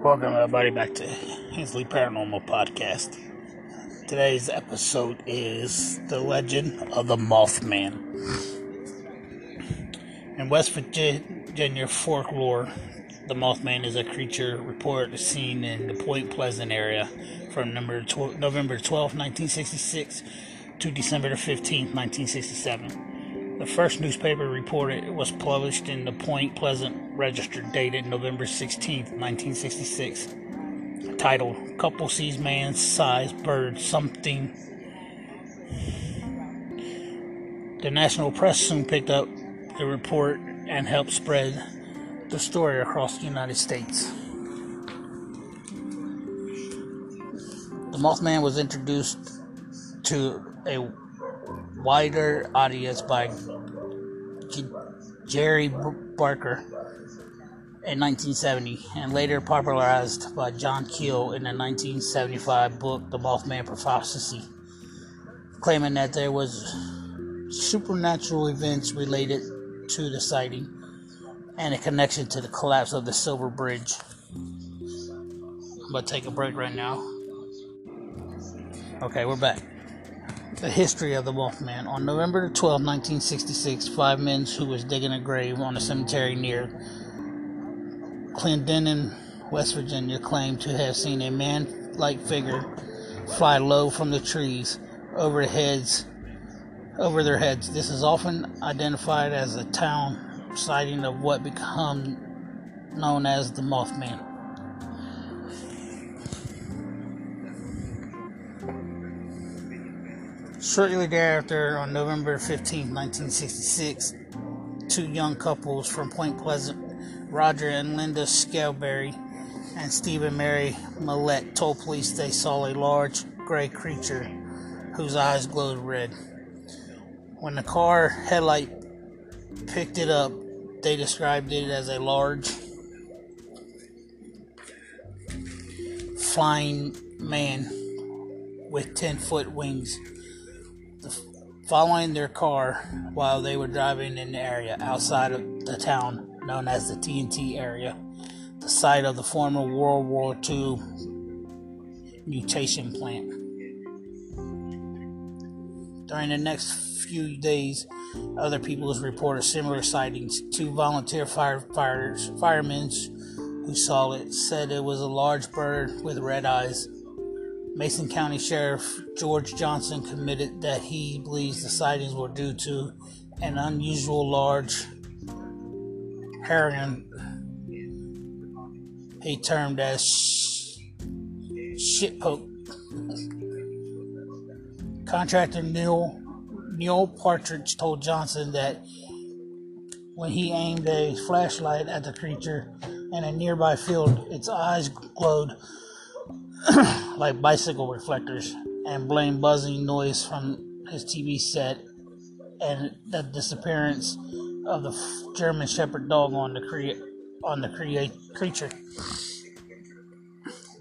Welcome, everybody, back to Hensley Paranormal Podcast. Today's episode is The Legend of the Mothman. In West Virginia folklore, the Mothman is a creature reported seen in the Point Pleasant area from November 12, 1966 to December 15, 1967. The first newspaper reported was published in the Point Pleasant Register dated November 16, 1966, titled Couple Sees Man Sized Bird Something. The national press soon picked up the report and helped spread the story across the United States. The Mothman was introduced to a wider audience by G- Gray Barker in 1970 and later popularized by John Keel in the 1975 book The Mothman Prophecy, claiming that there was supernatural events related to the sighting and a connection to the collapse of the Silver Bridge. I'm gonna take a break right now. Okay, we're back. The history of the Mothman. On November 12, 1966, five men who was digging a grave on a cemetery near Clendenin, West Virginia, claimed to have seen a man-like figure fly low from the trees over heads over their heads. This is often identified as a town sighting of what become known as the Mothman. Shortly thereafter, on November 15, 1966, two young couples from Point Pleasant, Roger and Linda Scarberry, and Stephen and Mary Mallette, told police they saw a large gray creature whose eyes glowed red. When the car headlight picked it up, they described it as a large flying man with 10 foot wings following their car while they were driving in the area outside of the town known as the TNT area, the site of the former World War II munition plant. During the next few days, other people have reported similar sightings. Two volunteer firefighters, firemen who saw it said it was a large bird with red eyes Mason County Sheriff George Johnson committed that he believes the sightings were due to an unusual large heron he termed as shitpoke. Contractor Neil Neil Partridge told Johnson that when he aimed a flashlight at the creature in a nearby field, its eyes glowed like bicycle reflectors and blamed buzzing noise from his TV set and the disappearance of the German Shepherd dog on the crea- on the crea- creature.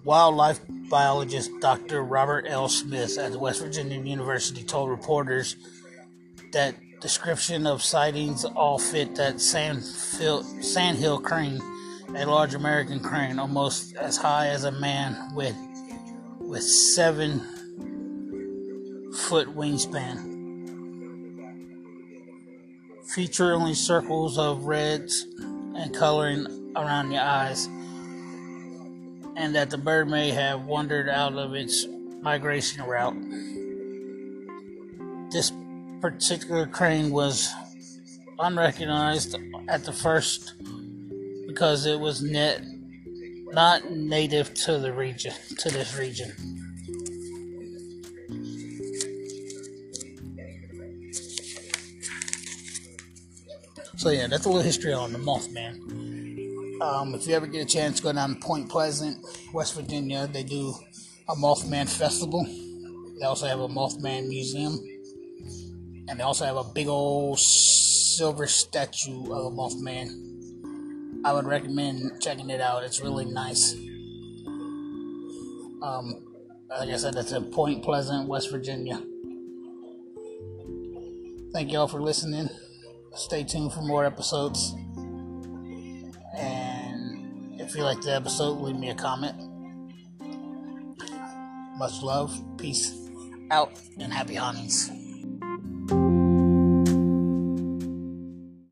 Wildlife biologist Dr. Robert L. Smith at the West Virginia University told reporters that description of sightings all fit that sandhill, sandhill crane, a large American crane almost as high as a man with with seven foot wingspan. Feature only circles of reds and coloring around the eyes, and that the bird may have wandered out of its migration route. This particular crane was unrecognized at the first because it was net not native to the region, to this region. So yeah, that's a little history on the Mothman. Um, if you ever get a chance, go down to Point Pleasant, West Virginia. They do a Mothman festival. They also have a Mothman museum, and they also have a big old silver statue of a Mothman I would recommend checking it out. It's really nice. Um, like I said, it's in Point Pleasant, West Virginia. Thank y'all for listening. Stay tuned for more episodes. And If you like the episode, leave me a comment. Much love, peace out, and happy huntings.